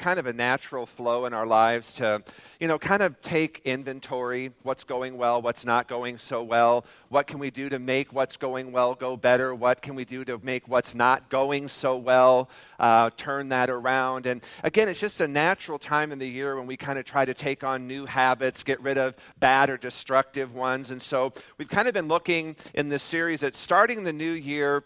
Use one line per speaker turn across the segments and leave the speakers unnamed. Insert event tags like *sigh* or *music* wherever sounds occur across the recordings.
kind of a natural flow in our lives to, you know, kind of take inventory what's going well, what's not going so well, what can we do to make what's going well go better, what can we do to make what's not going so well uh, turn that around. And again, it's just a natural time in the year when we kind of try to take on new habits, get rid of bad or destructive ones. And so we've kind of been looking in this series at starting the new year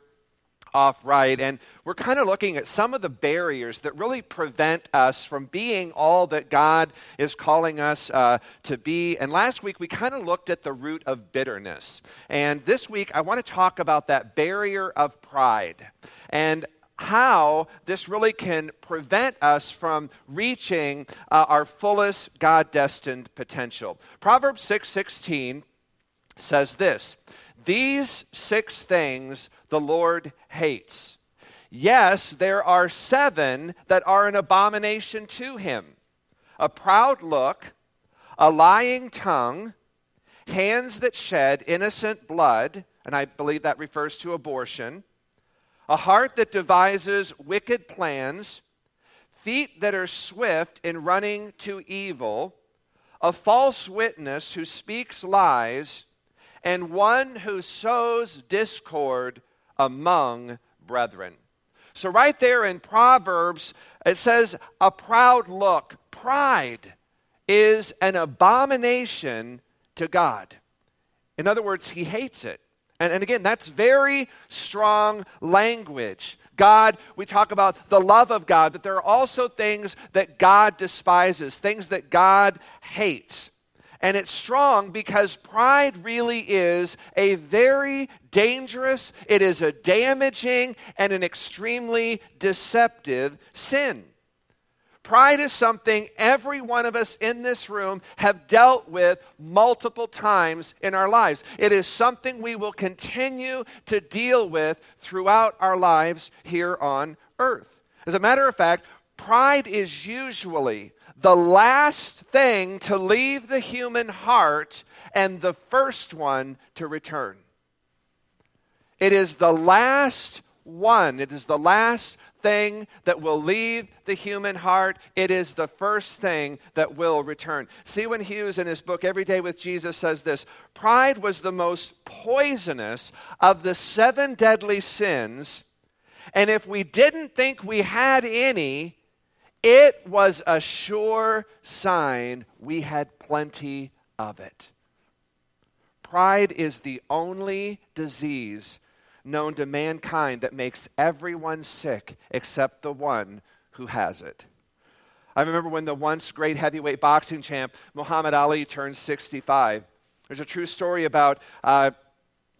off right. And we're kind of looking at some of the barriers that really prevent us from being all that God is calling us uh, to be. And last week, we kind of looked at the root of bitterness. And this week, I want to talk about that barrier of pride. And how this really can prevent us from reaching uh, our fullest God destined potential. Proverbs 6 16 says this These six things the Lord hates. Yes, there are seven that are an abomination to him a proud look, a lying tongue, hands that shed innocent blood, and I believe that refers to abortion, a heart that devises wicked plans, feet that are swift in running to evil, a false witness who speaks lies, and one who sows discord among brethren. So, right there in Proverbs, it says, a proud look. Pride is an abomination to God. In other words, he hates it. And, and again, that's very strong language. God, we talk about the love of God, but there are also things that God despises, things that God hates. And it's strong because pride really is a very dangerous, it is a damaging, and an extremely deceptive sin. Pride is something every one of us in this room have dealt with multiple times in our lives. It is something we will continue to deal with throughout our lives here on earth. As a matter of fact, pride is usually the last thing to leave the human heart and the first one to return. It is the last one, it is the last thing that will leave the human heart. It is the first thing that will return. Selwyn Hughes, in his book Every Day with Jesus, says this Pride was the most poisonous of the seven deadly sins. And if we didn't think we had any, it was a sure sign we had plenty of it. Pride is the only disease known to mankind that makes everyone sick except the one who has it. I remember when the once great heavyweight boxing champ Muhammad Ali turned 65. There's a true story about uh,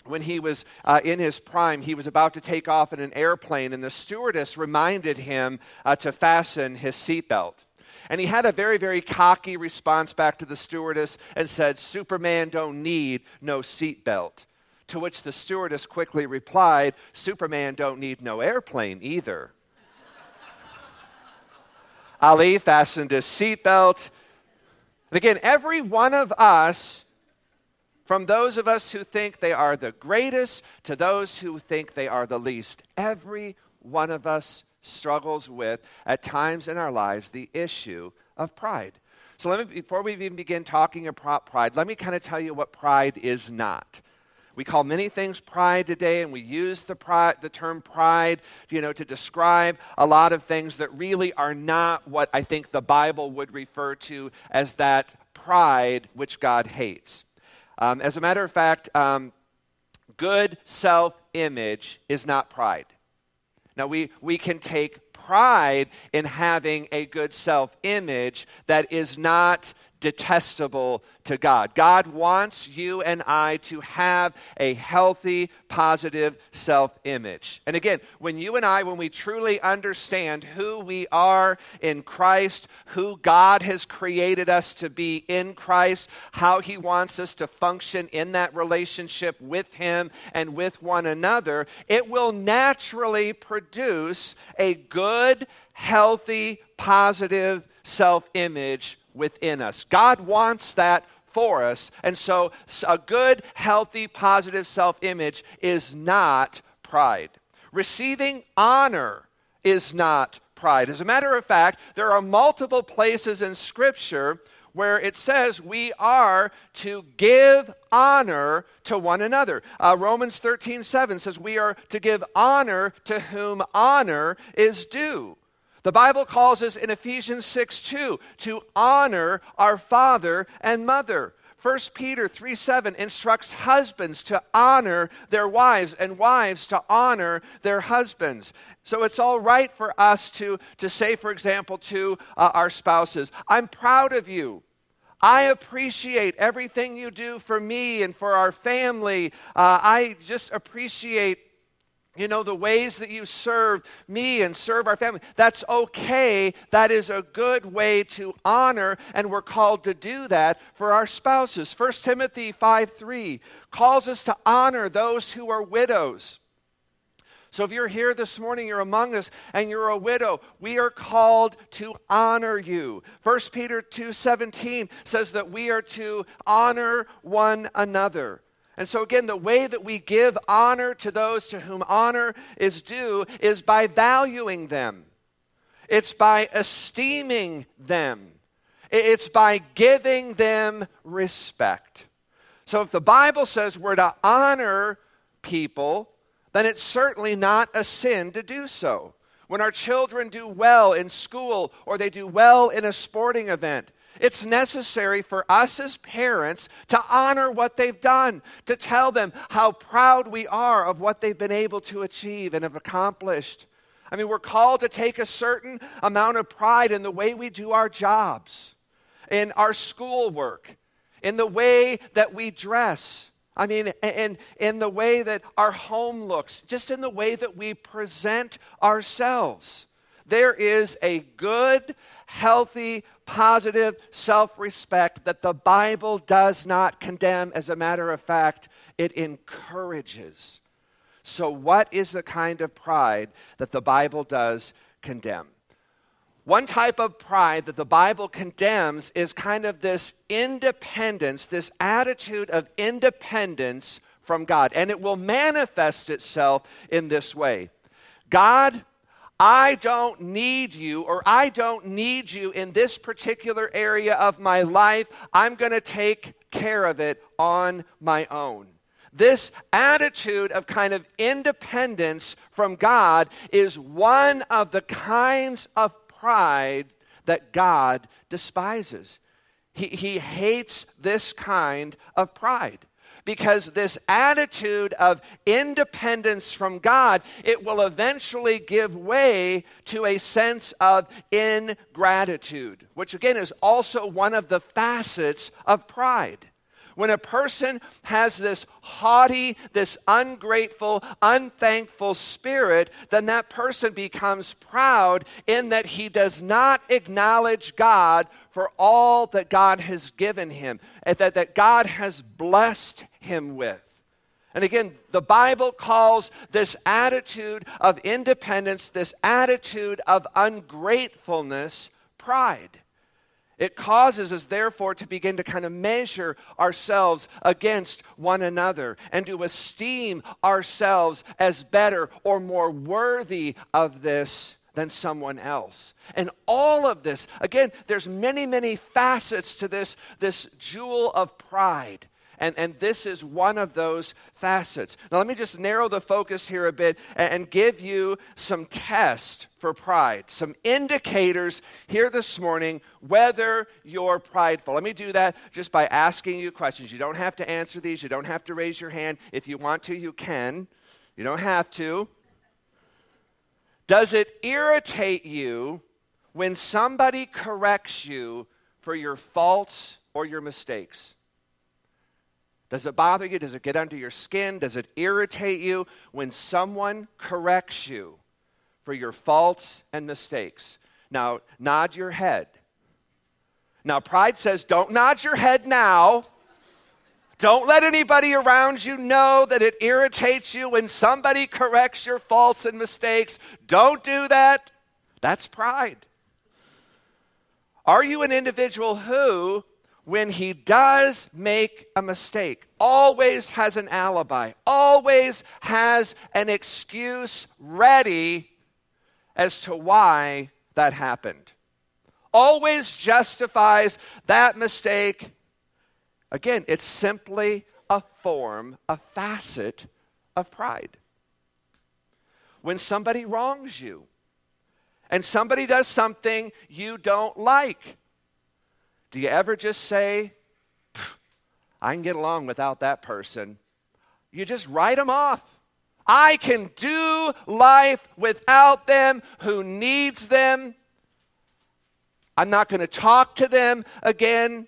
when he was uh, in his prime, he was about to take off in an airplane, and the stewardess reminded him uh, to fasten his seatbelt. And he had a very, very cocky response back to the stewardess and said, Superman don't need no seatbelt. To which the stewardess quickly replied, Superman don't need no airplane either. *laughs* Ali fastened his seatbelt. And again, every one of us from those of us who think they are the greatest to those who think they are the least. Every one of us struggles with, at times in our lives, the issue of pride. So let me, before we even begin talking about pride, let me kind of tell you what pride is not. We call many things pride today, and we use the, the term pride, you know, to describe a lot of things that really are not what I think the Bible would refer to as that pride which God hates. Um, as a matter of fact, um, good self image is not pride. Now, we, we can take pride in having a good self image that is not detestable to God. God wants you and I to have a healthy, positive self image. And again, when you and I, when we truly understand who we are in Christ, who God has created us to be in Christ, how He wants us to function in that relationship with Him and with one another, it will naturally produce a good, healthy, positive self image within us. God wants that for us. And so, a good, healthy, positive self image is not pride. Receiving honor is not pride. As a matter of fact, there are multiple places in Scripture where it says we are to give honor to one another. Uh, Romans 13 7 says we are to give honor to whom honor is due. The Bible calls us in Ephesians 6 2 to honor our father and mother. 1 Peter 3 7 instructs husbands to honor their wives and wives to honor their husbands. So it's all right for us to, to say, for example, to uh, our spouses, I'm proud of you. I appreciate everything you do for me and for our family. Uh, I just appreciate you know, the ways that you serve me and serve our family. That's okay. That is a good way to honor, and we're called to do that for our spouses. 1 Timothy 5 3 calls us to honor those who are widows. So if you're here this morning, you're among us, and you're a widow, we are called to honor you. 1 Peter 2 17 says that we are to honor one another. And so, again, the way that we give honor to those to whom honor is due is by valuing them, it's by esteeming them, it's by giving them respect. So, if the Bible says we're to honor people, then it's certainly not a sin to do so. When our children do well in school or they do well in a sporting event, it's necessary for us as parents to honor what they've done, to tell them how proud we are of what they've been able to achieve and have accomplished. I mean, we're called to take a certain amount of pride in the way we do our jobs, in our schoolwork, in the way that we dress. I mean, in, in the way that our home looks, just in the way that we present ourselves. There is a good, healthy, positive self respect that the Bible does not condemn. As a matter of fact, it encourages. So, what is the kind of pride that the Bible does condemn? One type of pride that the Bible condemns is kind of this independence, this attitude of independence from God. And it will manifest itself in this way God I don't need you, or I don't need you in this particular area of my life. I'm going to take care of it on my own. This attitude of kind of independence from God is one of the kinds of pride that God despises. He, he hates this kind of pride because this attitude of independence from God, it will eventually give way to a sense of ingratitude, which again is also one of the facets of pride. When a person has this haughty, this ungrateful, unthankful spirit, then that person becomes proud in that he does not acknowledge God for all that God has given him, that, that God has blessed him with. And again, the Bible calls this attitude of independence, this attitude of ungratefulness, pride. It causes us, therefore, to begin to kind of measure ourselves against one another and to esteem ourselves as better or more worthy of this than someone else. And all of this, again, there's many, many facets to this, this jewel of pride. And, and this is one of those facets. Now, let me just narrow the focus here a bit and, and give you some tests for pride, some indicators here this morning whether you're prideful. Let me do that just by asking you questions. You don't have to answer these, you don't have to raise your hand. If you want to, you can. You don't have to. Does it irritate you when somebody corrects you for your faults or your mistakes? Does it bother you? Does it get under your skin? Does it irritate you when someone corrects you for your faults and mistakes? Now, nod your head. Now, pride says, don't nod your head now. Don't let anybody around you know that it irritates you when somebody corrects your faults and mistakes. Don't do that. That's pride. Are you an individual who when he does make a mistake, always has an alibi, always has an excuse ready, as to why that happened. Always justifies that mistake. Again, it's simply a form, a facet of pride. When somebody wrongs you and somebody does something you don't like, do you ever just say, I can get along without that person? You just write them off. I can do life without them. Who needs them? I'm not going to talk to them again.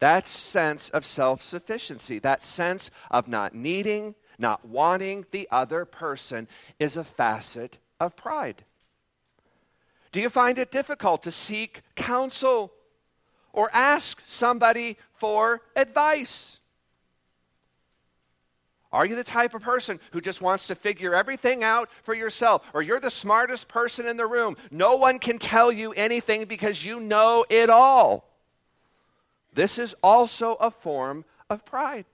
That sense of self sufficiency, that sense of not needing, not wanting the other person, is a facet of pride. Do you find it difficult to seek counsel or ask somebody for advice? Are you the type of person who just wants to figure everything out for yourself? Or you're the smartest person in the room? No one can tell you anything because you know it all. This is also a form of pride.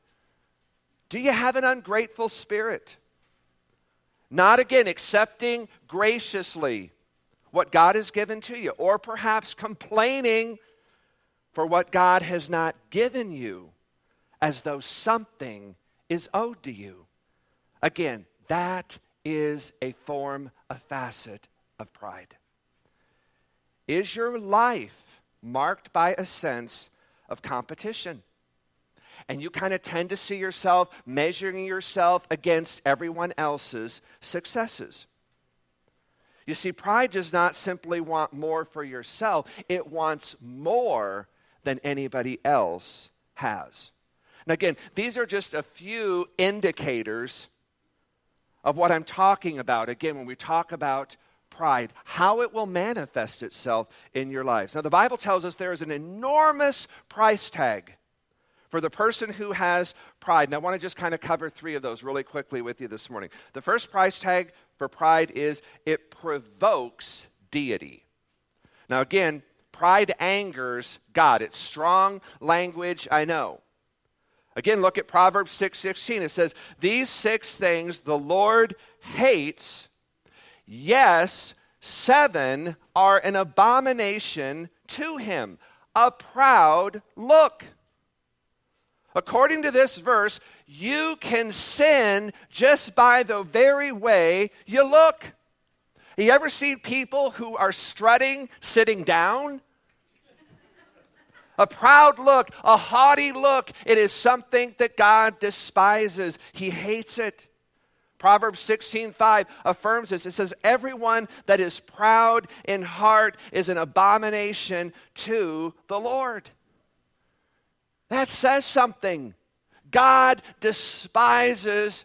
Do you have an ungrateful spirit? Not again accepting graciously what God has given to you, or perhaps complaining for what God has not given you as though something is owed to you. Again, that is a form, a facet of pride. Is your life marked by a sense of competition? And you kind of tend to see yourself measuring yourself against everyone else's successes. You see, pride does not simply want more for yourself, it wants more than anybody else has. And again, these are just a few indicators of what I'm talking about. Again, when we talk about pride, how it will manifest itself in your lives. Now, the Bible tells us there is an enormous price tag for the person who has pride. And I want to just kind of cover three of those really quickly with you this morning. The first price tag for pride is it provokes deity. Now, again, pride angers God. It's strong language, I know. Again, look at Proverbs 6 16. It says, These six things the Lord hates, yes, seven are an abomination to him. A proud look. According to this verse, you can sin just by the very way you look. Have you ever seen people who are strutting sitting down? A proud look, a haughty look, it is something that God despises. He hates it. Proverbs 16:5 affirms this. It says, Everyone that is proud in heart is an abomination to the Lord. That says something. God despises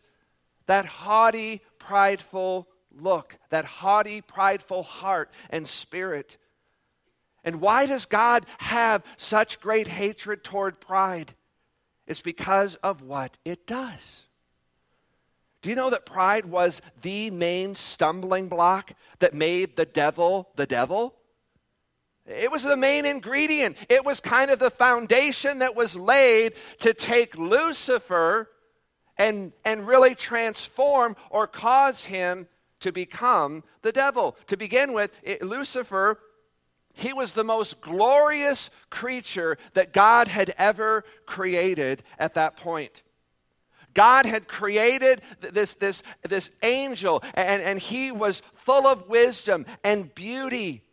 that haughty, prideful look, that haughty, prideful heart and spirit. And why does God have such great hatred toward pride? It's because of what it does. Do you know that pride was the main stumbling block that made the devil the devil? It was the main ingredient. It was kind of the foundation that was laid to take Lucifer and, and really transform or cause him to become the devil. To begin with, it, Lucifer he was the most glorious creature that God had ever created at that point. God had created this, this, this angel, and, and he was full of wisdom and beauty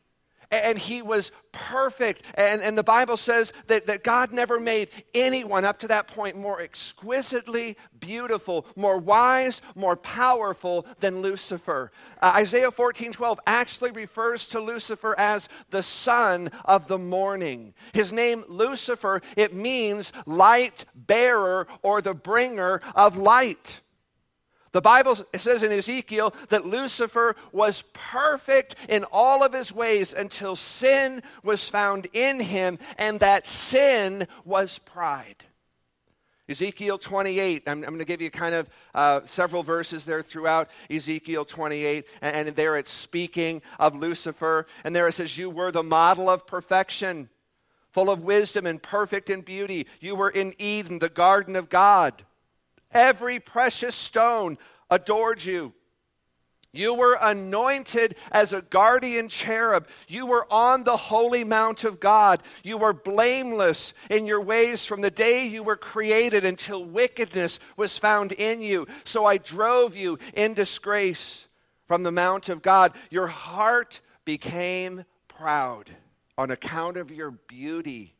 and he was perfect. And, and the Bible says that, that God never made anyone up to that point more exquisitely beautiful, more wise, more powerful than Lucifer. Uh, Isaiah 14 12 actually refers to Lucifer as the son of the morning. His name, Lucifer, it means light bearer or the bringer of light. The Bible says in Ezekiel that Lucifer was perfect in all of his ways until sin was found in him, and that sin was pride. Ezekiel 28, I'm, I'm going to give you kind of uh, several verses there throughout Ezekiel 28, and, and there it's speaking of Lucifer, and there it says, You were the model of perfection, full of wisdom and perfect in beauty. You were in Eden, the garden of God. Every precious stone adored you. You were anointed as a guardian cherub. You were on the holy mount of God. You were blameless in your ways from the day you were created until wickedness was found in you. So I drove you in disgrace from the mount of God. Your heart became proud on account of your beauty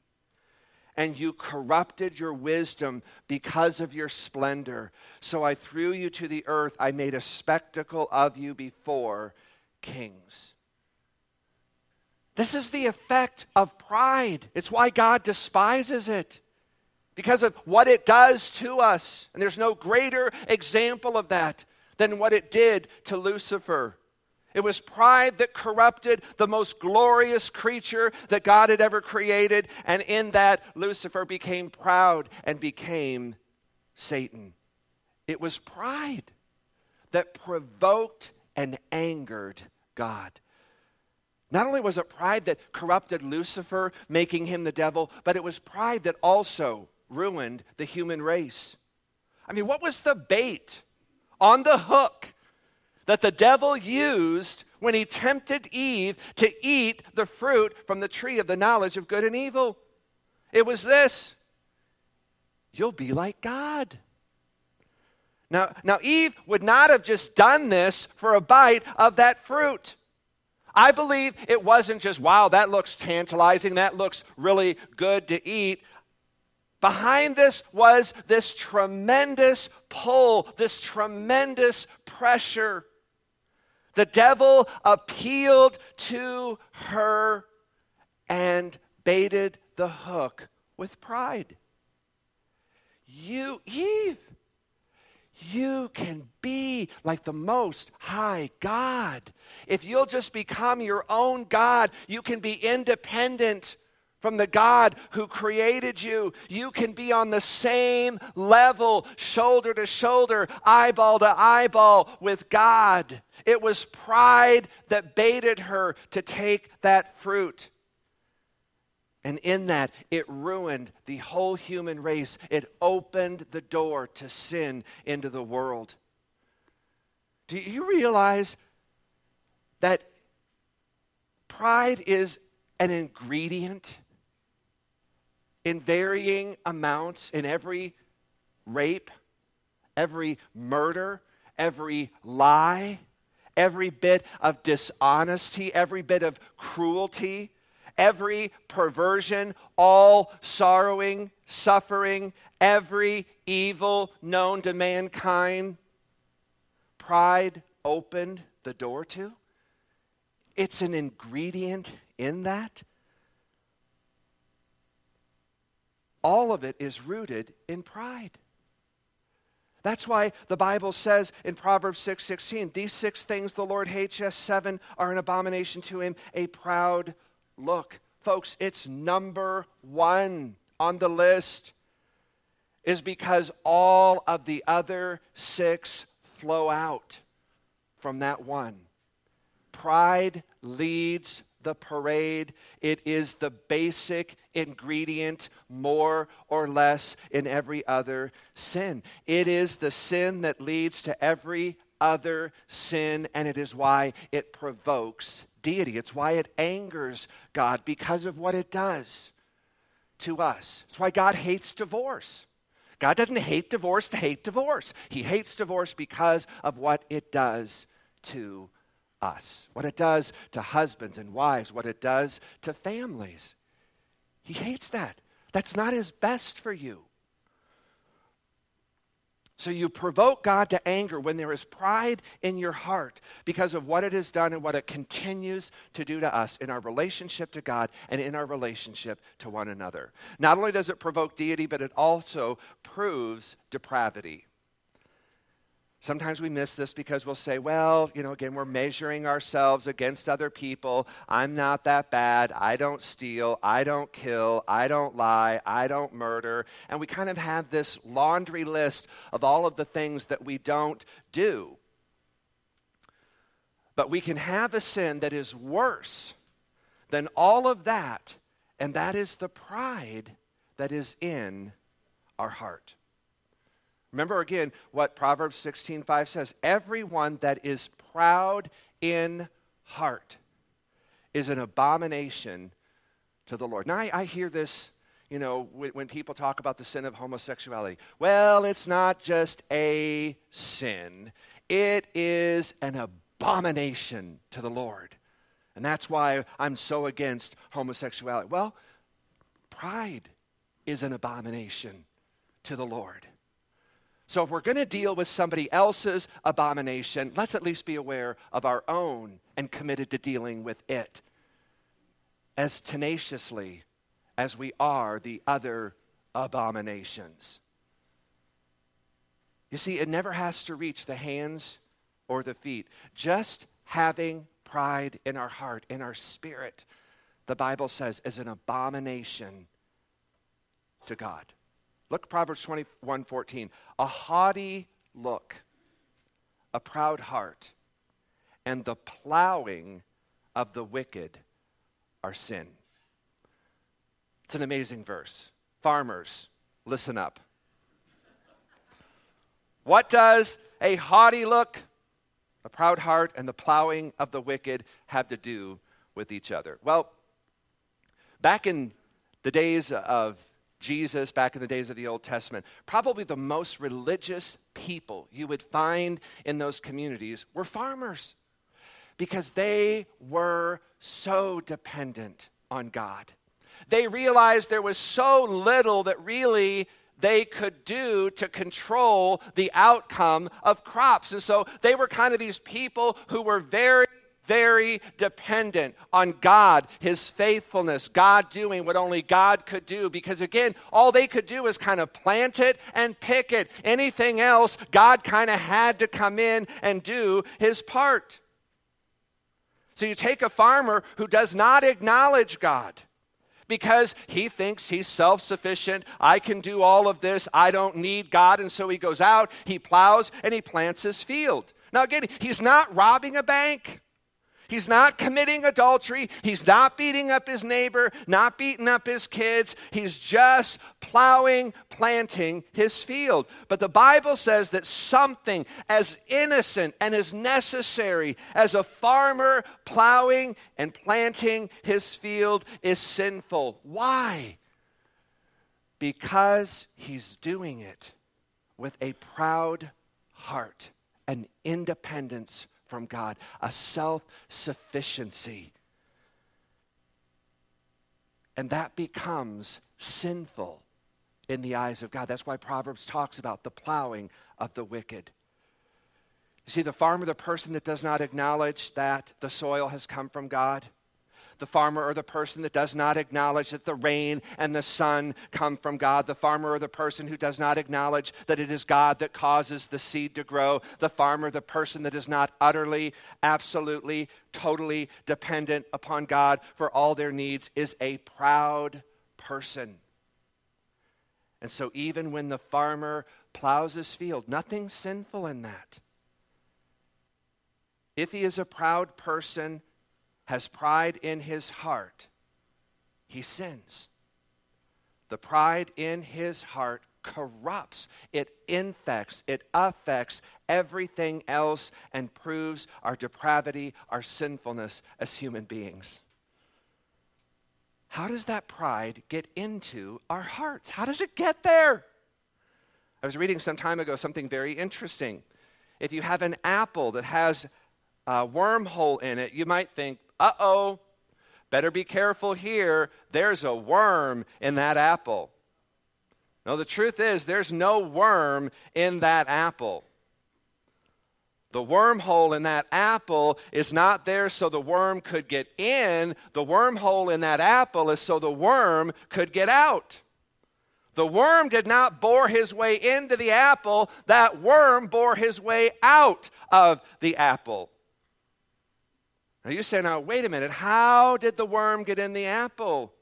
and you corrupted your wisdom because of your splendor. So I threw you to the earth. I made a spectacle of you before kings. This is the effect of pride. It's why God despises it, because of what it does to us. And there's no greater example of that than what it did to Lucifer. It was pride that corrupted the most glorious creature that God had ever created. And in that, Lucifer became proud and became Satan. It was pride that provoked and angered God. Not only was it pride that corrupted Lucifer, making him the devil, but it was pride that also ruined the human race. I mean, what was the bait on the hook that the devil used when he tempted Eve to eat the fruit from the tree of the knowledge of good and evil. It was this you'll be like God. Now, now, Eve would not have just done this for a bite of that fruit. I believe it wasn't just, wow, that looks tantalizing, that looks really good to eat. Behind this was this tremendous pull, this tremendous pressure. The devil appealed to her and baited the hook with pride. You, Eve, you can be like the most high God. If you'll just become your own God, you can be independent from the God who created you. You can be on the same level, shoulder to shoulder, eyeball to eyeball with God. It was pride that baited her to take that fruit. And in that, it ruined the whole human race. It opened the door to sin into the world. Do you realize that pride is an ingredient in varying amounts in every rape, every murder, every lie? every bit of dishonesty, every bit of cruelty, every perversion, all sorrowing, suffering, every evil known to mankind, pride opened the door to. It's an ingredient in that. All of it is rooted in pride. That's why the Bible says in Proverbs 6 16, these six things the Lord hates, yes, seven are an abomination to him, a proud look. Folks, it's number one on the list, is because all of the other six flow out from that one. Pride leads the parade. It is the basic ingredient, more or less, in every other sin. It is the sin that leads to every other sin, and it is why it provokes deity. It's why it angers God because of what it does to us. It's why God hates divorce. God doesn't hate divorce to hate divorce. He hates divorce because of what it does to us, what it does to husbands and wives, what it does to families. He hates that. That's not his best for you. So you provoke God to anger when there is pride in your heart because of what it has done and what it continues to do to us in our relationship to God and in our relationship to one another. Not only does it provoke deity, but it also proves depravity. Sometimes we miss this because we'll say, well, you know, again, we're measuring ourselves against other people. I'm not that bad. I don't steal. I don't kill. I don't lie. I don't murder. And we kind of have this laundry list of all of the things that we don't do. But we can have a sin that is worse than all of that, and that is the pride that is in our heart. Remember again what Proverbs 16:5 says, everyone that is proud in heart is an abomination to the Lord. Now I, I hear this, you know, when, when people talk about the sin of homosexuality. Well, it's not just a sin. It is an abomination to the Lord. And that's why I'm so against homosexuality. Well, pride is an abomination to the Lord. So if we're going to deal with somebody else's abomination, let's at least be aware of our own and committed to dealing with it as tenaciously as we are the other abominations. You see, it never has to reach the hands or the feet. Just having pride in our heart, in our spirit, the Bible says, is an abomination to God. Look Proverbs 21 14. A haughty look, a proud heart, and the plowing of the wicked are sin. It's an amazing verse. Farmers, listen up. What does a haughty look, a proud heart, and the plowing of the wicked have to do with each other? Well, back in the days of Jesus back in the days of the Old Testament, probably the most religious people you would find in those communities were farmers because they were so dependent on God. They realized there was so little that really they could do to control the outcome of crops. And so they were kind of these people who were very very dependent on God, His faithfulness, God doing what only God could do. Because again, all they could do was kind of plant it and pick it. Anything else, God kind of had to come in and do His part. So you take a farmer who does not acknowledge God because he thinks he's self sufficient. I can do all of this. I don't need God. And so he goes out, he plows, and he plants his field. Now, again, he's not robbing a bank. He's not committing adultery. He's not beating up his neighbor, not beating up his kids. He's just plowing, planting his field. But the Bible says that something as innocent and as necessary as a farmer plowing and planting his field is sinful. Why? Because he's doing it with a proud heart, an independence from God, a self sufficiency. And that becomes sinful in the eyes of God. That's why Proverbs talks about the plowing of the wicked. You see, the farmer, the person that does not acknowledge that the soil has come from God, the farmer or the person that does not acknowledge that the rain and the sun come from God, the farmer or the person who does not acknowledge that it is God that causes the seed to grow, the farmer, the person that is not utterly, absolutely, totally dependent upon God for all their needs, is a proud person. And so, even when the farmer plows his field, nothing sinful in that. If he is a proud person, has pride in his heart, he sins. The pride in his heart corrupts, it infects, it affects everything else, and proves our depravity, our sinfulness as human beings. How does that pride get into our hearts? How does it get there? I was reading some time ago something very interesting. If you have an apple that has a wormhole in it, you might think, uh oh, better be careful here. There's a worm in that apple. No, the truth is, there's no worm in that apple. The wormhole in that apple is not there so the worm could get in. The wormhole in that apple is so the worm could get out. The worm did not bore his way into the apple, that worm bore his way out of the apple. Now you say, now, wait a minute, how did the worm get in the apple?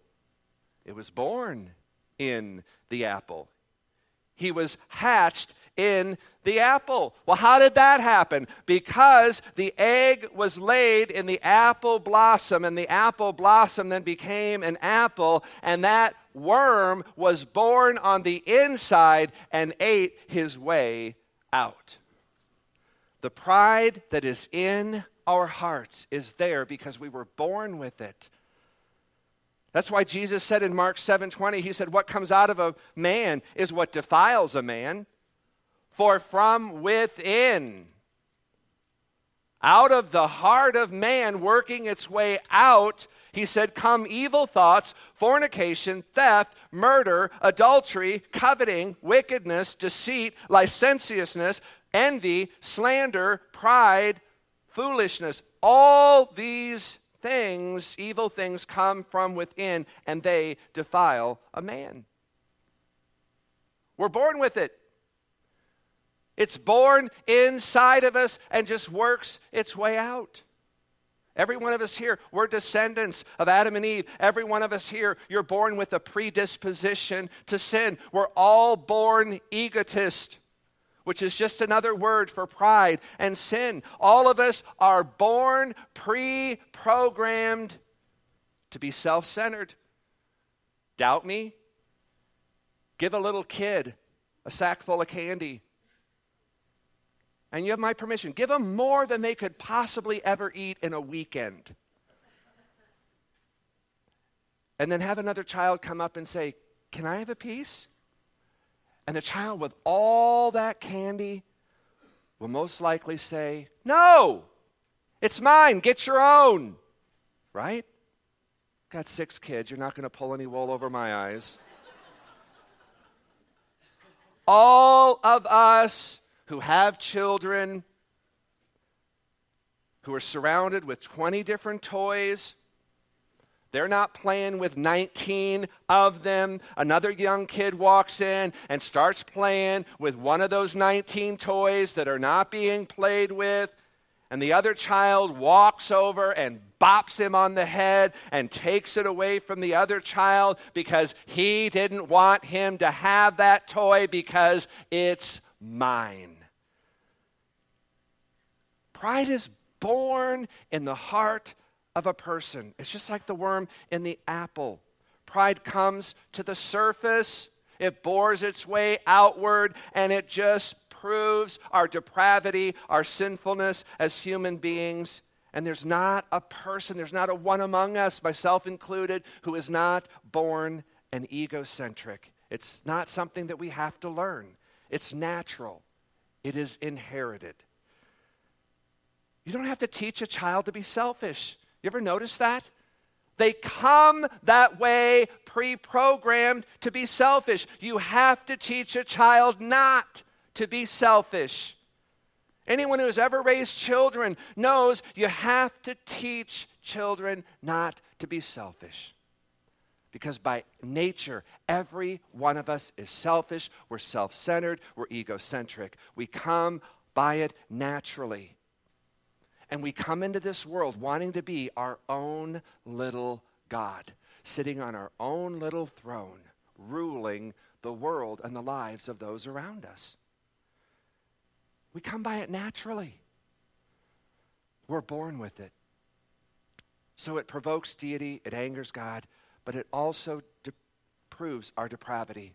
It was born in the apple. He was hatched in the apple. Well, how did that happen? Because the egg was laid in the apple blossom, and the apple blossom then became an apple, and that worm was born on the inside and ate his way out. The pride that is in our hearts is there because we were born with it. That's why Jesus said in Mark 7:20, he said, What comes out of a man is what defiles a man. For from within, out of the heart of man, working its way out, he said, Come evil thoughts, fornication, theft, murder, adultery, coveting, wickedness, deceit, licentiousness, envy, slander, pride, foolishness. All these things, evil things, come from within and they defile a man. We're born with it. It's born inside of us and just works its way out. Every one of us here, we're descendants of Adam and Eve. Every one of us here, you're born with a predisposition to sin. We're all born egotists which is just another word for pride and sin. All of us are born pre programmed to be self centered. Doubt me? Give a little kid a sack full of candy. And you have my permission. Give them more than they could possibly ever eat in a weekend. And then have another child come up and say, Can I have a piece? And the child, with all that candy, will most likely say, No, it's mine. Get your own. Right? Got six kids. You're not going to pull any wool over my eyes. all of us who have children, who are surrounded with 20 different toys, they're not playing with 19 of them. Another young kid walks in and starts playing with one of those 19 toys that are not being played with. And the other child walks over and bops him on the head and takes it away from the other child because he didn't want him to have that toy because it's mine. Pride is born in the heart of a person. It's just like the worm in the apple. Pride comes to the surface, it bores its way outward, and it just proves our depravity, our sinfulness as human beings. And there's not a person, there's not a one among us, myself included, who is not born an egocentric. It's not something that we have to learn, it's natural, it is inherited. You don't have to teach a child to be selfish. You ever notice that? They come that way pre programmed to be selfish. You have to teach a child not to be selfish. Anyone who has ever raised children knows you have to teach children not to be selfish. Because by nature, every one of us is selfish, we're self centered, we're egocentric. We come by it naturally. And we come into this world wanting to be our own little God, sitting on our own little throne, ruling the world and the lives of those around us. We come by it naturally. We're born with it. So it provokes deity, it angers God, but it also de- proves our depravity.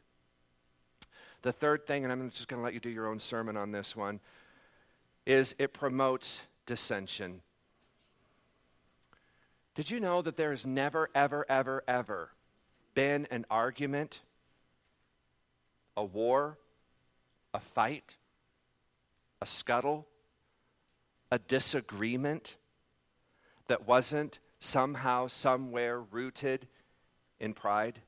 The third thing, and I'm just going to let you do your own sermon on this one, is it promotes dissension. Did you know that there has never, ever, ever, ever been an argument, a war, a fight, a scuttle, a disagreement that wasn't somehow, somewhere rooted in pride?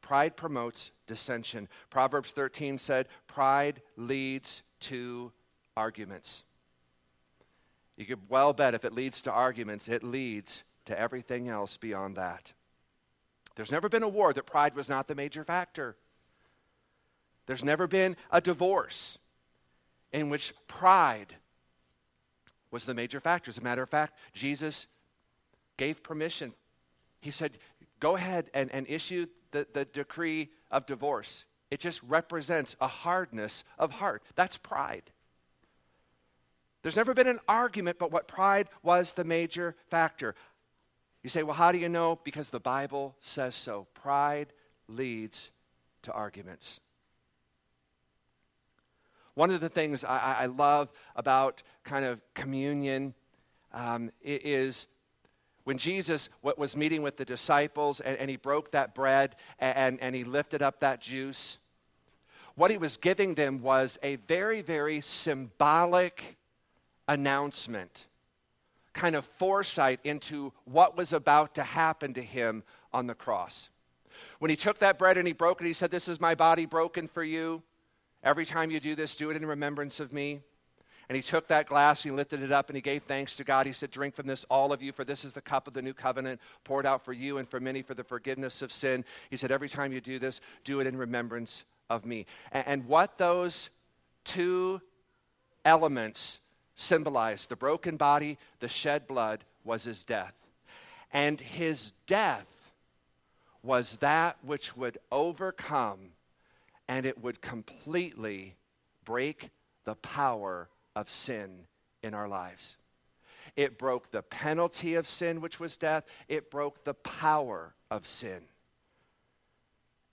Pride promotes dissension. Proverbs 13 said, Pride leads to arguments. You could well bet if it leads to arguments, it leads to everything else beyond that. There's never been a war that pride was not the major factor. There's never been a divorce in which pride was the major factor. As a matter of fact, Jesus gave permission. He said, Go ahead and, and issue the, the decree of divorce. It just represents a hardness of heart. That's pride. There's never been an argument, but what pride was the major factor. You say, well, how do you know? Because the Bible says so. Pride leads to arguments. One of the things I, I love about kind of communion um, is when Jesus was meeting with the disciples and, and he broke that bread and, and he lifted up that juice, what he was giving them was a very, very symbolic announcement, kind of foresight into what was about to happen to him on the cross. When he took that bread and he broke it, he said, This is my body broken for you. Every time you do this, do it in remembrance of me. And he took that glass, he lifted it up, and he gave thanks to God. He said, Drink from this, all of you, for this is the cup of the new covenant poured out for you and for many for the forgiveness of sin. He said, Every time you do this, do it in remembrance of me. And, what those two elements symbolize the broken body, the shed blood, was his death. And his death was that which would overcome and it would completely break the power of sin in our lives. It broke the penalty of sin, which was death. It broke the power of sin.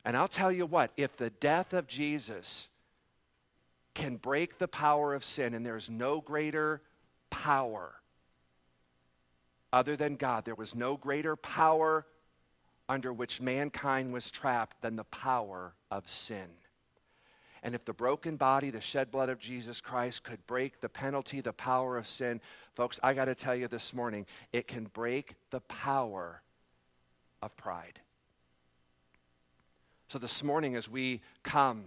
And I'll tell you what, if the death of Jesus can break the power of sin, and there's no greater power other than God, there was no greater power under which mankind was trapped than the power of sin. And if the broken body, the shed blood of Jesus Christ could break the penalty, the power of sin, folks, I got to tell you this morning, it can break the power of pride. So this morning, as we come,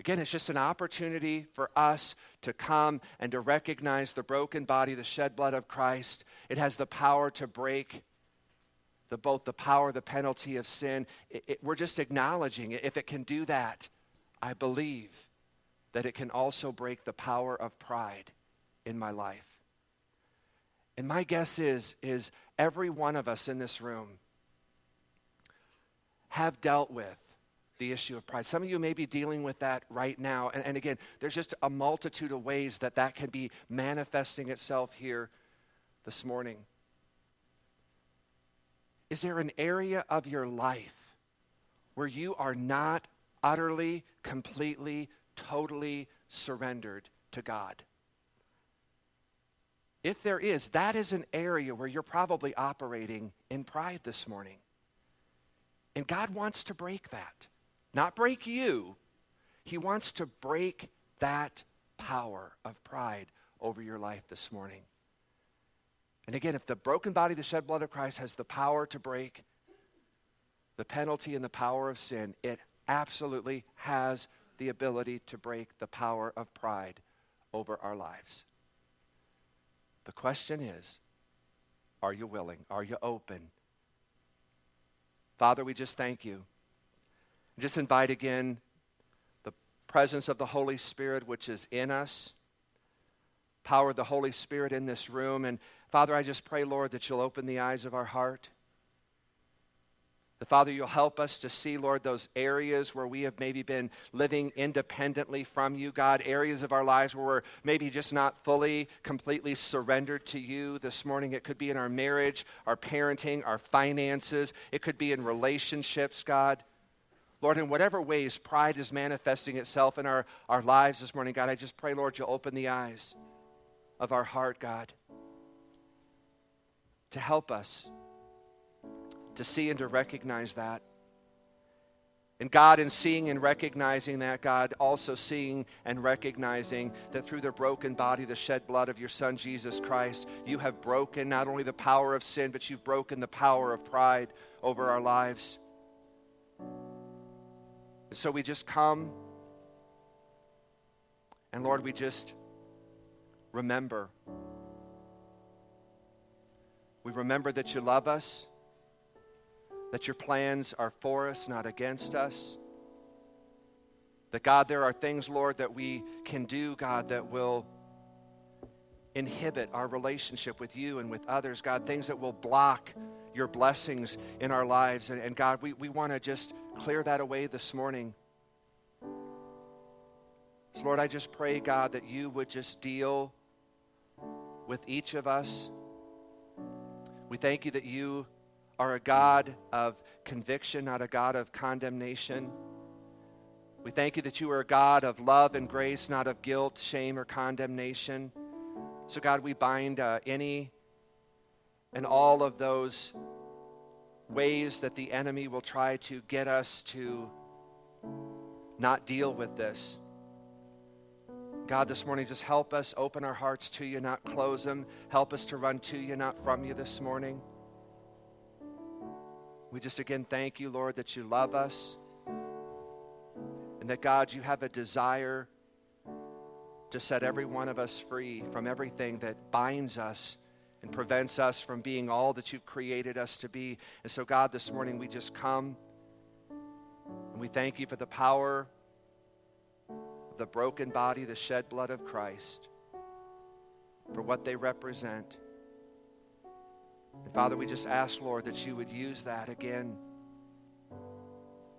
Again, it's just an opportunity for us to come and to recognize the broken body, the shed blood of Christ. It has the power to break the, both the power, the penalty of sin. It, it, we're just acknowledging it. If it can do that, I believe that it can also break the power of pride in my life. And my guess is, is every one of us in this room have dealt with the issue of pride. Some of you may be dealing with that right now. And, and again, there's just a multitude of ways that that can be manifesting itself here this morning. Is there an area of your life where you are not utterly, completely, totally surrendered to God? If there is, that is an area where you're probably operating in pride this morning. And God wants to break that. Not break you, He wants to break that power of pride over your life this morning. And again, if the broken body, the shed blood of Christ, has the power to break the penalty and the power of sin, it absolutely has the ability to break the power of pride over our lives. The question is are you willing? Are you open? Father, we just thank you. Just invite again the presence of the Holy Spirit, which is in us, power of the Holy Spirit in this room. And Father, I just pray, Lord, that you'll open the eyes of our heart. The Father, you'll help us to see, Lord, those areas where we have maybe been living independently from you, God, areas of our lives where we're maybe just not fully, completely surrendered to you this morning. It could be in our marriage, our parenting, our finances, it could be in relationships, God. Lord, in whatever ways pride is manifesting itself in our, our lives this morning, God, I just pray, Lord, you'll open the eyes of our heart, God, to help us to see and to recognize that. And God, in seeing and recognizing that, God, also seeing and recognizing that through the broken body, the shed blood of your Son, Jesus Christ, you have broken not only the power of sin, but you've broken the power of pride over our lives. So we just come, and Lord, we just remember. We remember that you love us, that your plans are for us, not against us. That, God, there are things, Lord, that we can do, God, that will inhibit our relationship with you and with others, God, things that will block your blessings in our lives. And, and God, we, we want to just clear that away this morning. So, Lord, I just pray, God, that you would just deal with each of us. We thank you that you are a God of conviction, not a God of condemnation. We thank you that you are a God of love and grace, not of guilt, shame, or condemnation. So, God, we bind uh, any and all of those ways that the enemy will try to get us to not deal with this. God, this morning, just help us open our hearts to you, not close them. Help us to run to you, not from you this morning. We just again thank you, Lord, that you love us. And that, God, you have a desire to set every one of us free from everything that binds us and prevents us from being all that you've created us to be. And so, God, this morning we just come and we thank you for the power of the broken body, the shed blood of Christ, for what they represent. And Father, we just ask, Lord, that you would use that again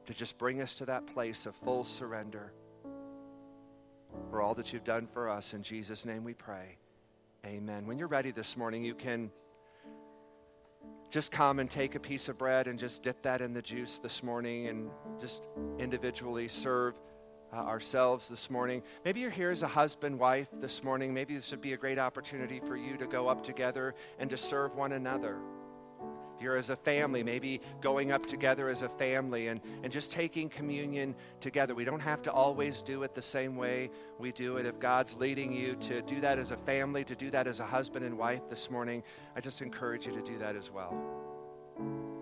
to just bring us to that place of full surrender for all that you've done for us. In Jesus' name we pray. Amen. When you're ready this morning, you can just come and take a piece of bread and just dip that in the juice this morning and just individually serve uh, ourselves this morning. Maybe you're here as a husband, wife this morning. Maybe this would be a great opportunity for you to go up together and to serve one another. You're as a family, maybe going up together as a family and, and just taking communion together. We don't have to always do it the same way we do it. If God's leading you to do that as a family, to do that as a husband and wife this morning, I just encourage you to do that as well.